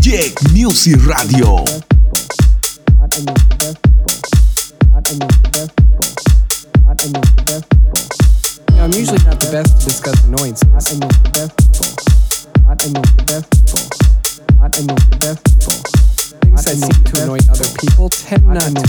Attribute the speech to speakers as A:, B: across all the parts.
A: Jake Music Radio.
B: I'm usually not the best to discuss annoyances. Things that seem to annoy other people tend not to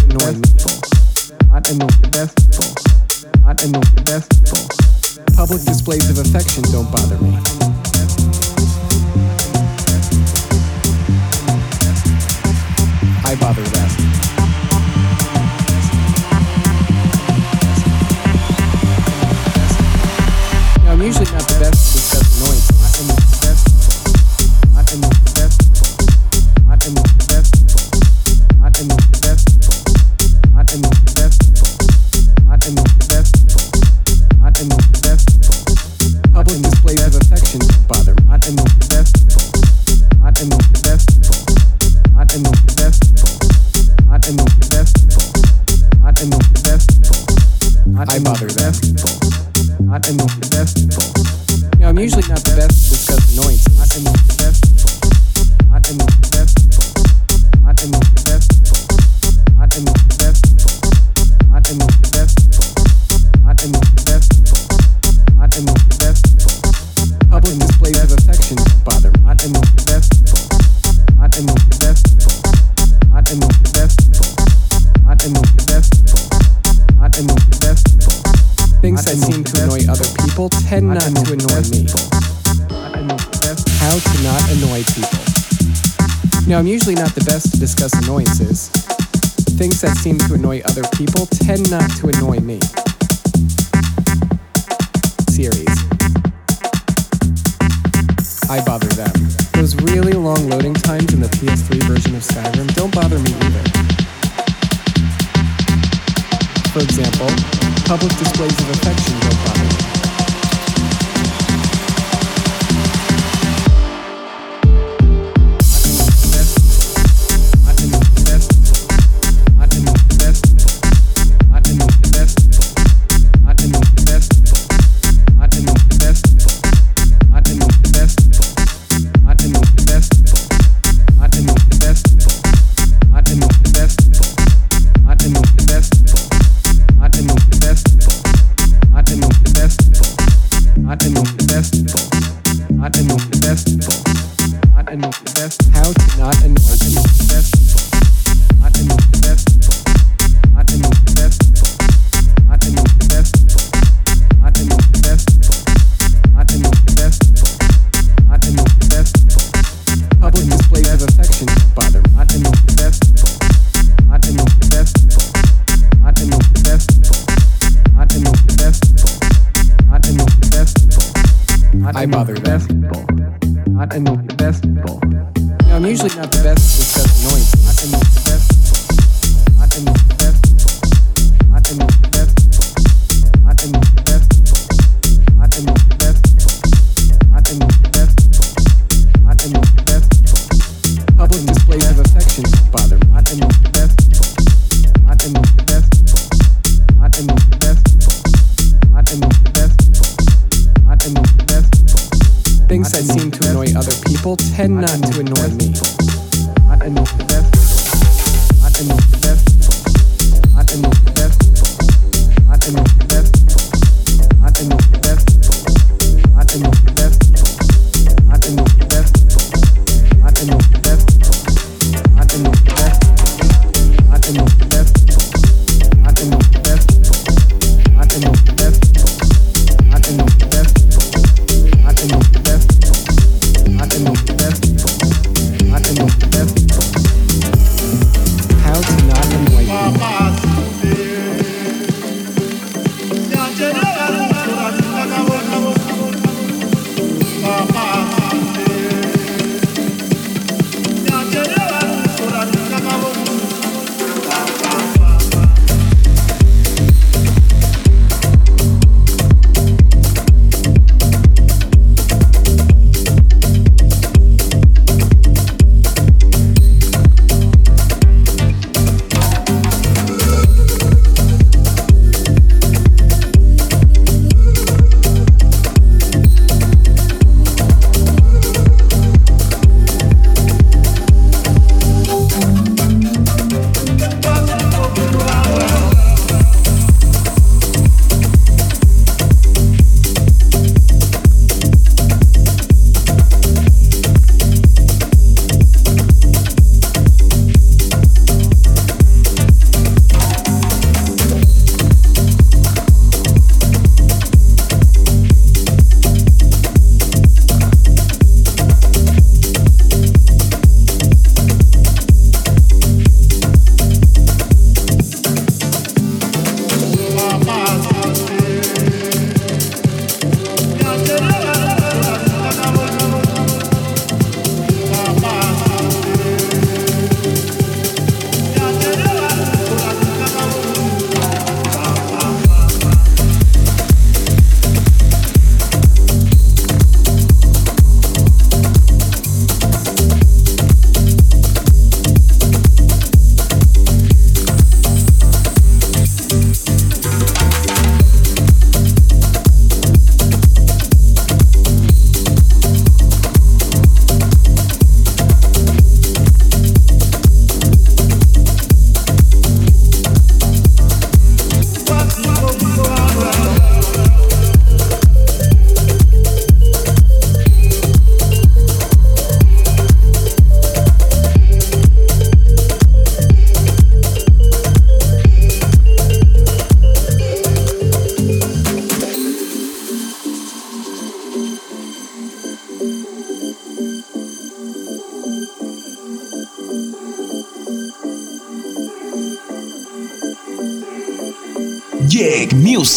B: public displays of affection.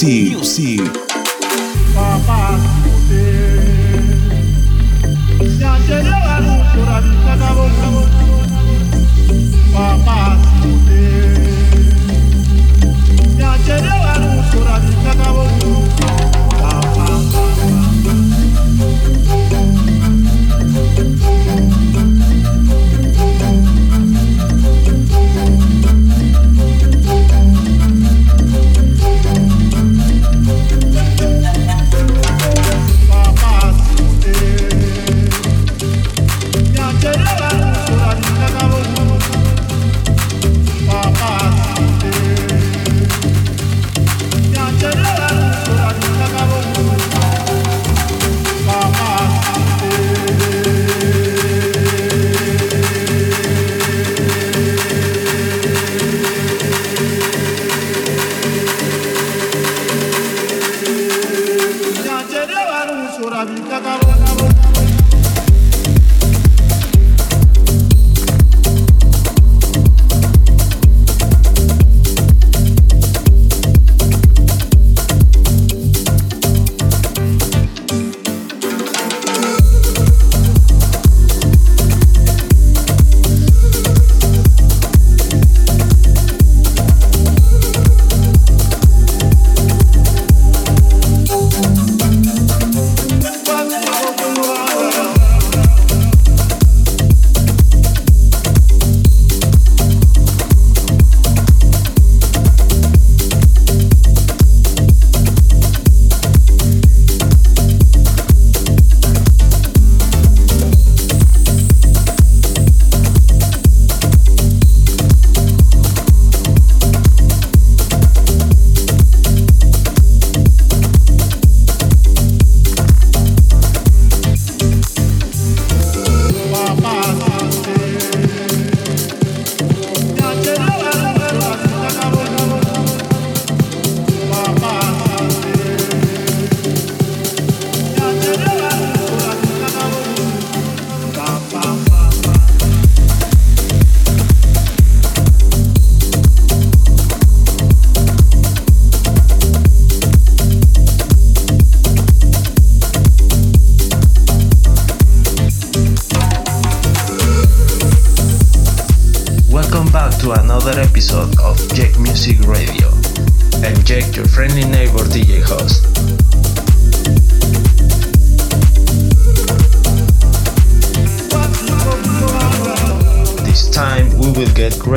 B: Nilce. Nilce.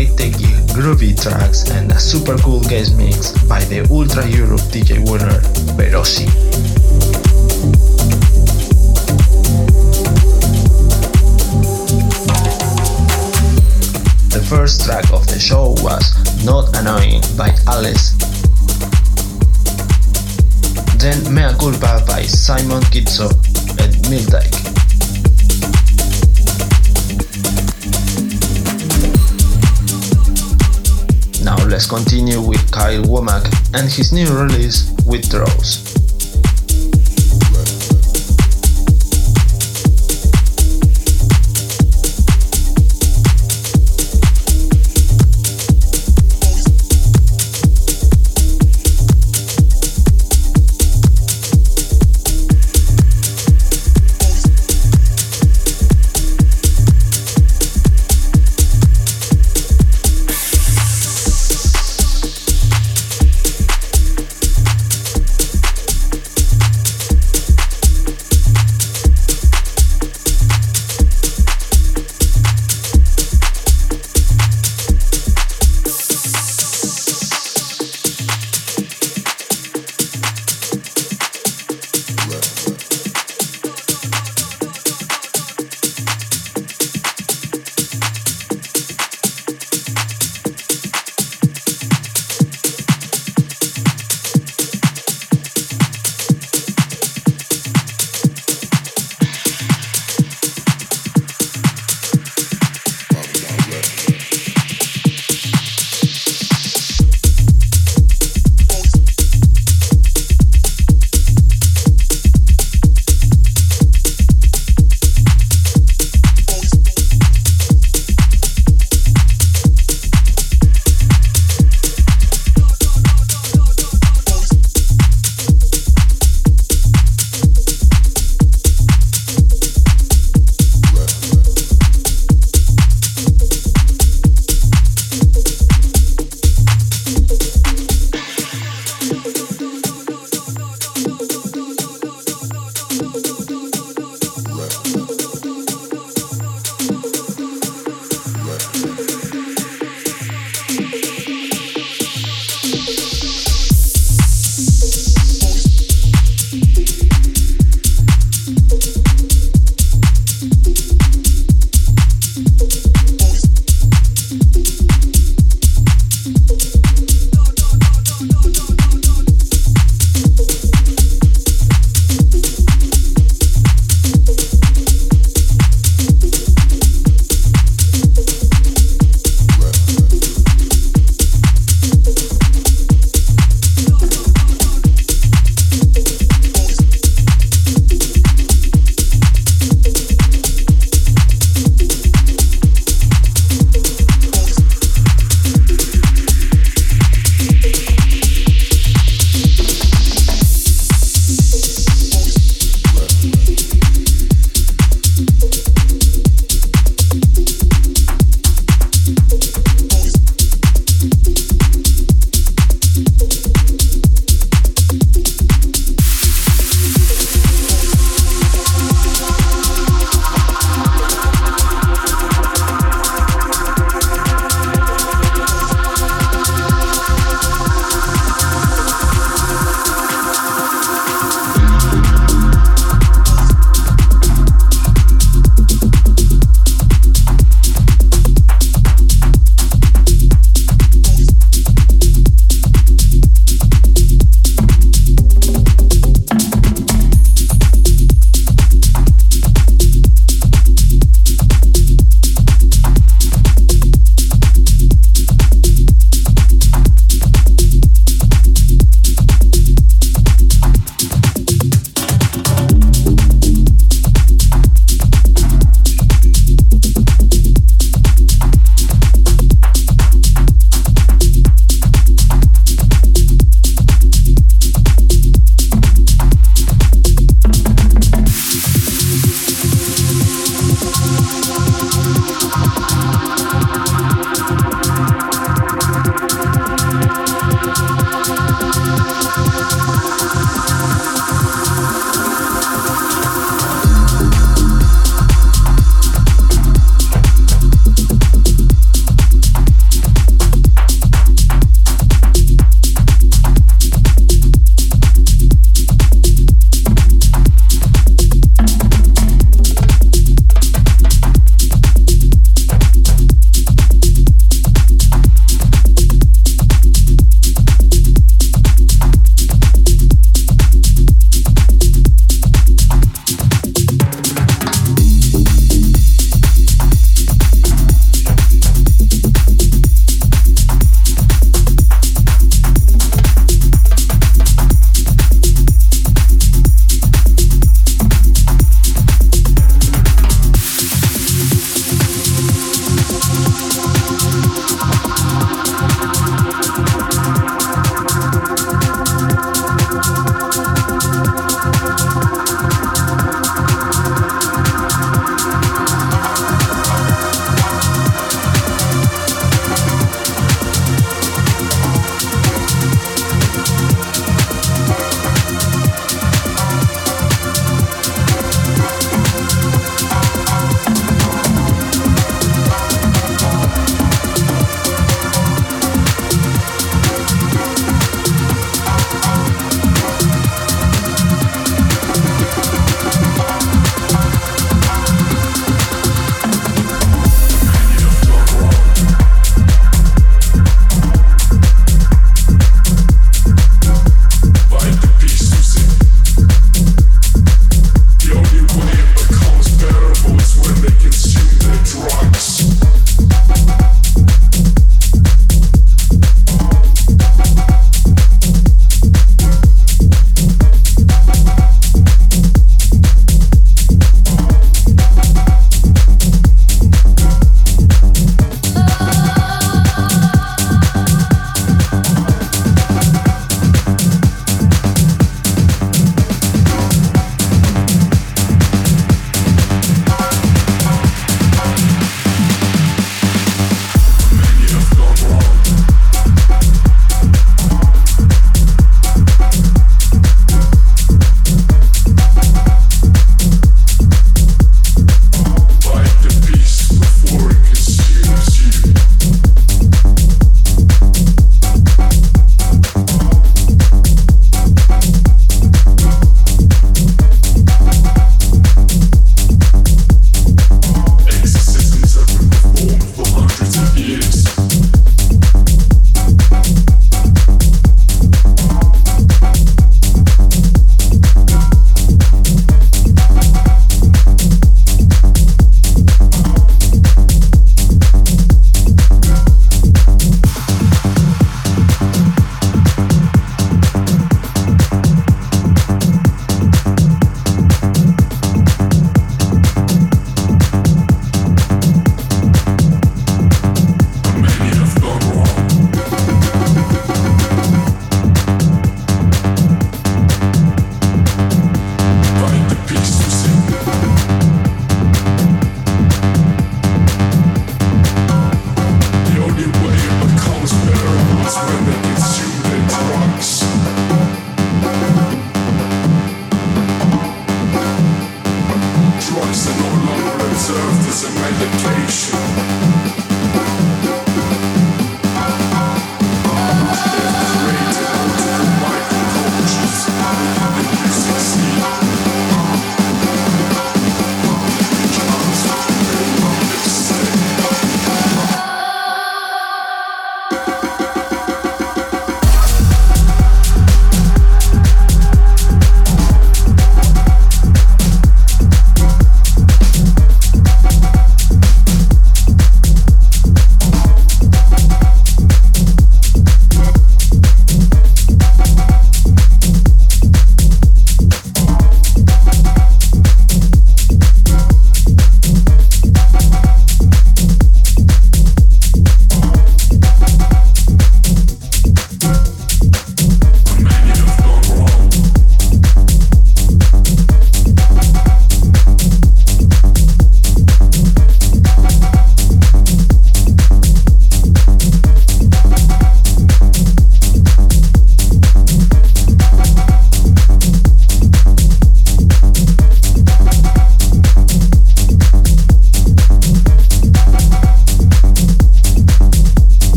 B: great techie, groovy tracks and a super cool guest mix by the Ultra Europe DJ winner, Verosi. The first track of the show was Not Annoying by Alice. Then Mea Culpa by Simon Kitso and Mildike. let's continue with Kyle Womack and his new release, Withdraws.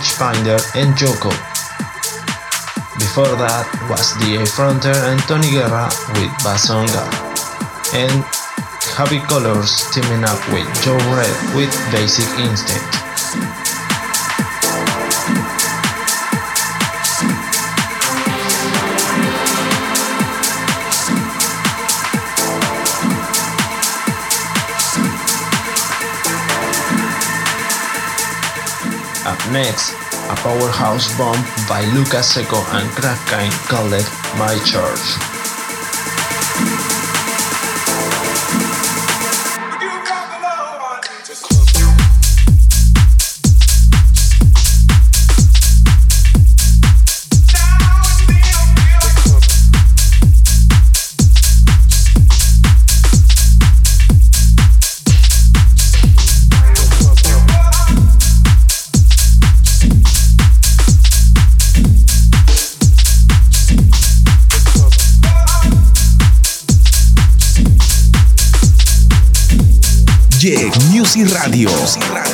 B: Finder and Joko. Before that was DA Fronter and Tony Guerra with Basonga. And Happy Colors teaming up with Joe Red with Basic Instinct. Next, a powerhouse bomb by Lucas Seco and Crackkind called My Church. Music Radio. Music Radio.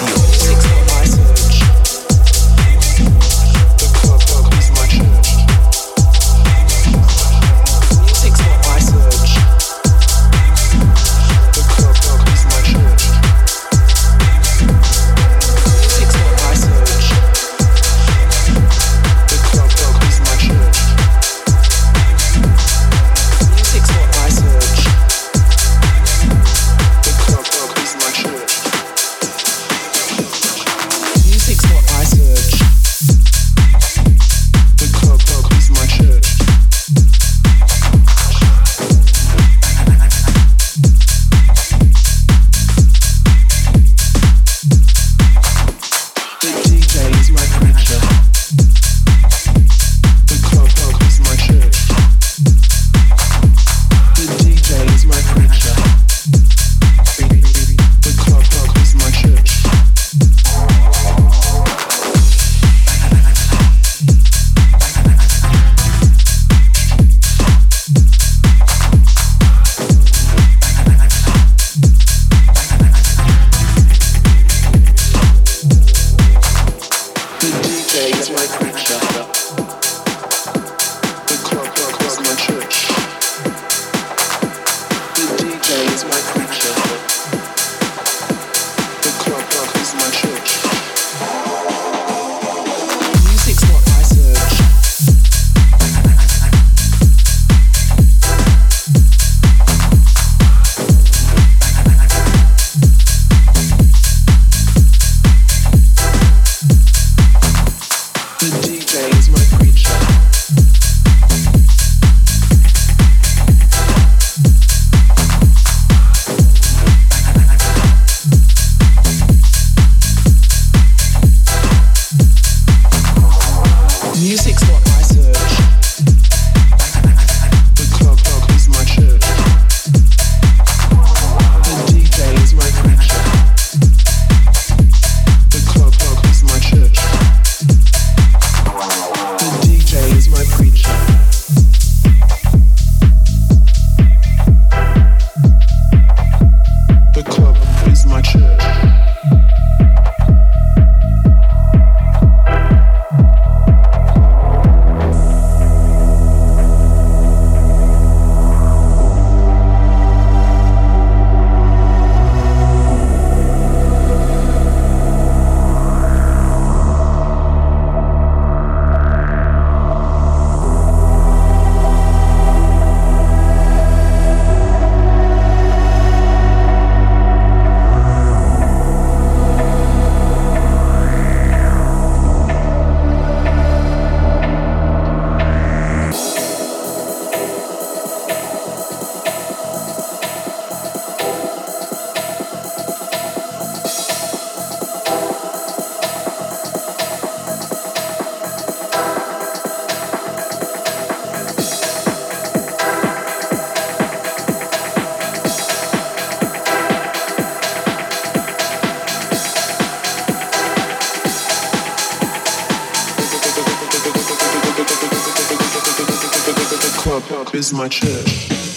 B: Is my church.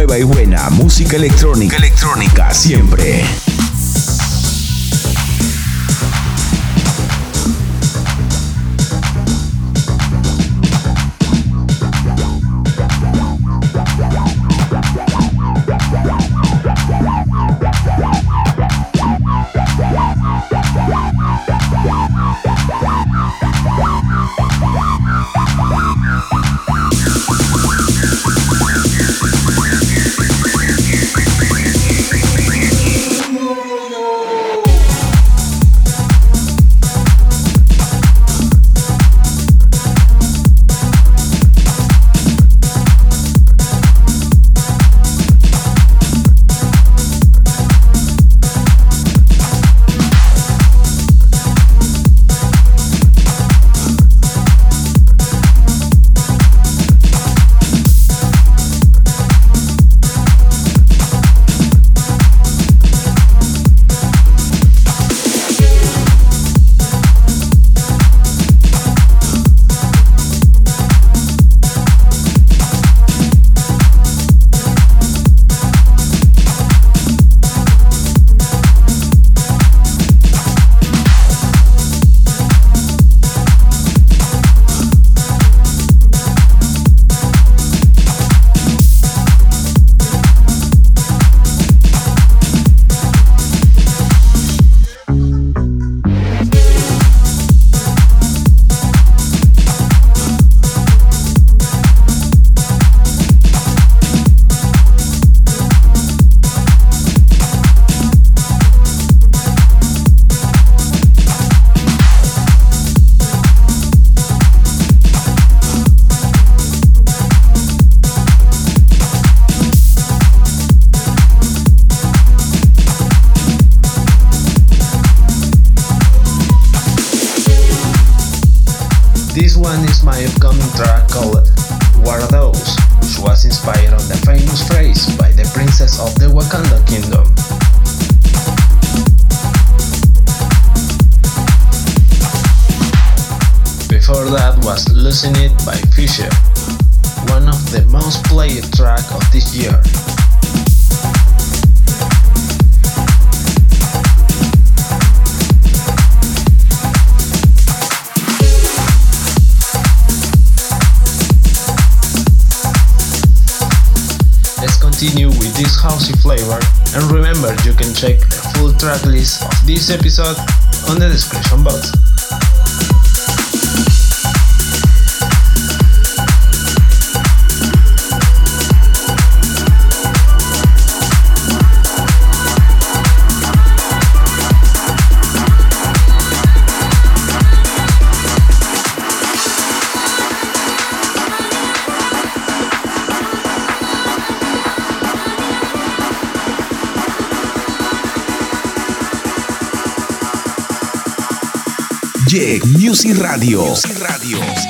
B: nueva y buena música electrónica, electrónica siempre. my upcoming track called What Are Those, which was inspired on the famous phrase by the princess of
C: the Wakanda Kingdom. Before that was Losing It by Fisher, one of the most played track of this year. continue with this housey flavor and
A: remember
D: you can check
A: the full track list of
C: this episode on the description box.
A: Music Radio. Music Radio.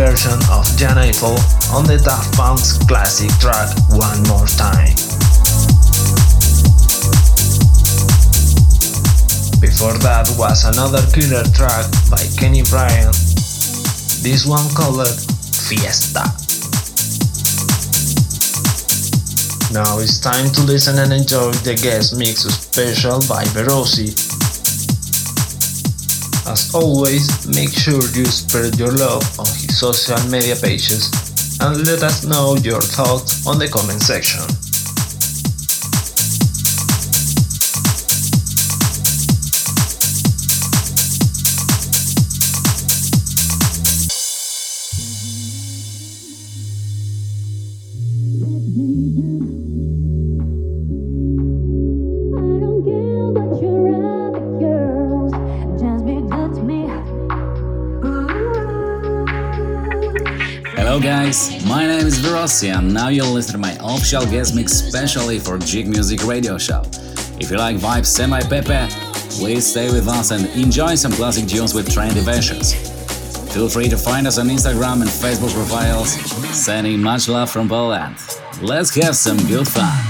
C: Version of Jan Eiffel on the Daft Punk's classic track One More Time. Before that was another killer track by Kenny Bryan, this one called Fiesta. Now it's time to listen and enjoy the guest mix special by Verosi. As always, make sure you spread your love on social media pages and let us know your thoughts on the comment section.
E: And now you'll listen to my official guest mix specially for Jig Music Radio Show. If you like vibes semi pepe, please stay with us and enjoy some classic tunes with trendy versions. Feel free to find us on Instagram and Facebook profiles. Sending much love from Poland. Let's have some good fun.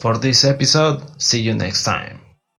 C: for this episode. See you next time.